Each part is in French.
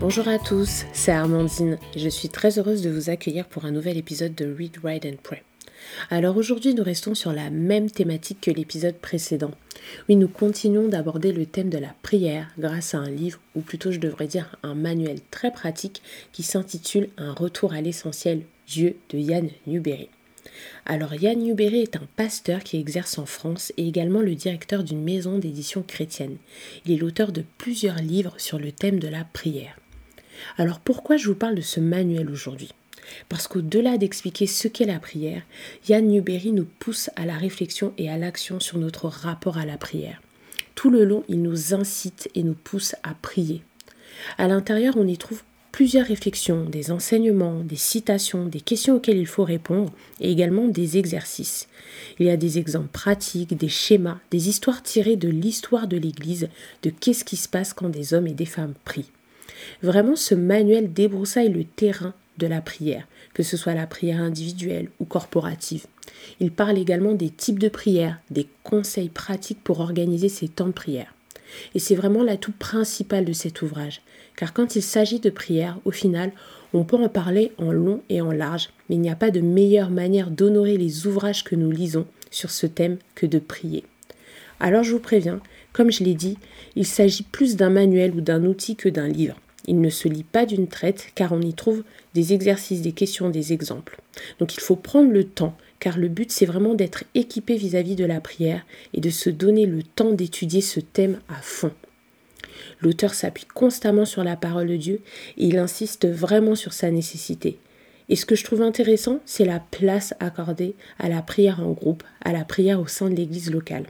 Bonjour à tous, c'est Armandine et je suis très heureuse de vous accueillir pour un nouvel épisode de Read, Write and Pray. Alors aujourd'hui, nous restons sur la même thématique que l'épisode précédent. Oui, nous continuons d'aborder le thème de la prière grâce à un livre, ou plutôt je devrais dire un manuel très pratique qui s'intitule Un retour à l'essentiel, Dieu de Yann Newberry. Alors Yann Newberry est un pasteur qui exerce en France et également le directeur d'une maison d'édition chrétienne. Il est l'auteur de plusieurs livres sur le thème de la prière. Alors pourquoi je vous parle de ce manuel aujourd'hui? Parce qu'au-delà d'expliquer ce qu'est la prière, Yann Newberry nous pousse à la réflexion et à l'action sur notre rapport à la prière. Tout le long, il nous incite et nous pousse à prier. À l'intérieur, on y trouve plusieurs réflexions, des enseignements, des citations, des questions auxquelles il faut répondre et également des exercices. Il y a des exemples pratiques, des schémas, des histoires tirées de l'histoire de l'Église, de qu'est-ce qui se passe quand des hommes et des femmes prient. Vraiment, ce manuel débroussaille le terrain de la prière, que ce soit la prière individuelle ou corporative. Il parle également des types de prières, des conseils pratiques pour organiser ces temps de prière. Et c'est vraiment l'atout principal de cet ouvrage, car quand il s'agit de prière, au final, on peut en parler en long et en large, mais il n'y a pas de meilleure manière d'honorer les ouvrages que nous lisons sur ce thème que de prier. Alors je vous préviens, comme je l'ai dit, il s'agit plus d'un manuel ou d'un outil que d'un livre. Il ne se lit pas d'une traite car on y trouve des exercices, des questions, des exemples. Donc il faut prendre le temps car le but c'est vraiment d'être équipé vis-à-vis de la prière et de se donner le temps d'étudier ce thème à fond. L'auteur s'appuie constamment sur la parole de Dieu et il insiste vraiment sur sa nécessité. Et ce que je trouve intéressant, c'est la place accordée à la prière en groupe, à la prière au sein de l'église locale.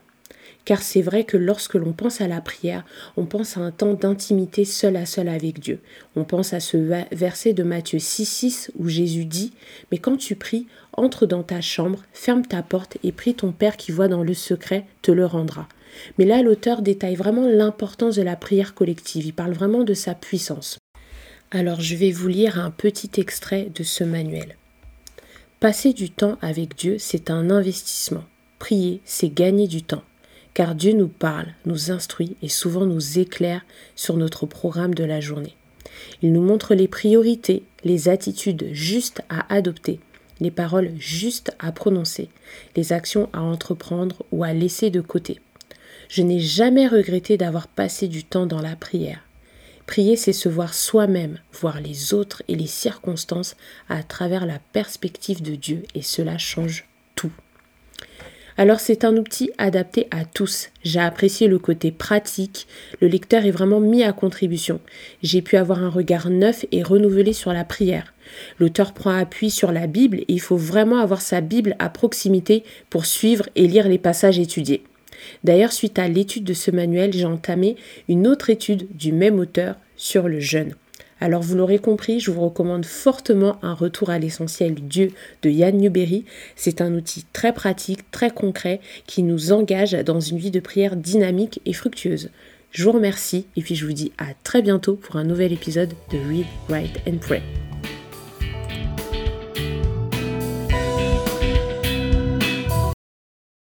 Car c'est vrai que lorsque l'on pense à la prière, on pense à un temps d'intimité seul à seul avec Dieu. On pense à ce verset de Matthieu 6,6 où Jésus dit Mais quand tu pries, entre dans ta chambre, ferme ta porte et prie ton Père qui voit dans le secret te le rendra. Mais là, l'auteur détaille vraiment l'importance de la prière collective. Il parle vraiment de sa puissance. Alors, je vais vous lire un petit extrait de ce manuel. Passer du temps avec Dieu, c'est un investissement. Prier, c'est gagner du temps car Dieu nous parle, nous instruit et souvent nous éclaire sur notre programme de la journée. Il nous montre les priorités, les attitudes justes à adopter, les paroles justes à prononcer, les actions à entreprendre ou à laisser de côté. Je n'ai jamais regretté d'avoir passé du temps dans la prière. Prier, c'est se voir soi-même, voir les autres et les circonstances à travers la perspective de Dieu, et cela change. Alors c'est un outil adapté à tous. J'ai apprécié le côté pratique, le lecteur est vraiment mis à contribution. J'ai pu avoir un regard neuf et renouvelé sur la prière. L'auteur prend appui sur la Bible et il faut vraiment avoir sa Bible à proximité pour suivre et lire les passages étudiés. D'ailleurs, suite à l'étude de ce manuel, j'ai entamé une autre étude du même auteur sur le jeûne. Alors vous l'aurez compris, je vous recommande fortement un retour à l'essentiel Dieu de Yann Newberry. C'est un outil très pratique, très concret, qui nous engage dans une vie de prière dynamique et fructueuse. Je vous remercie et puis je vous dis à très bientôt pour un nouvel épisode de Read, Write and Pray.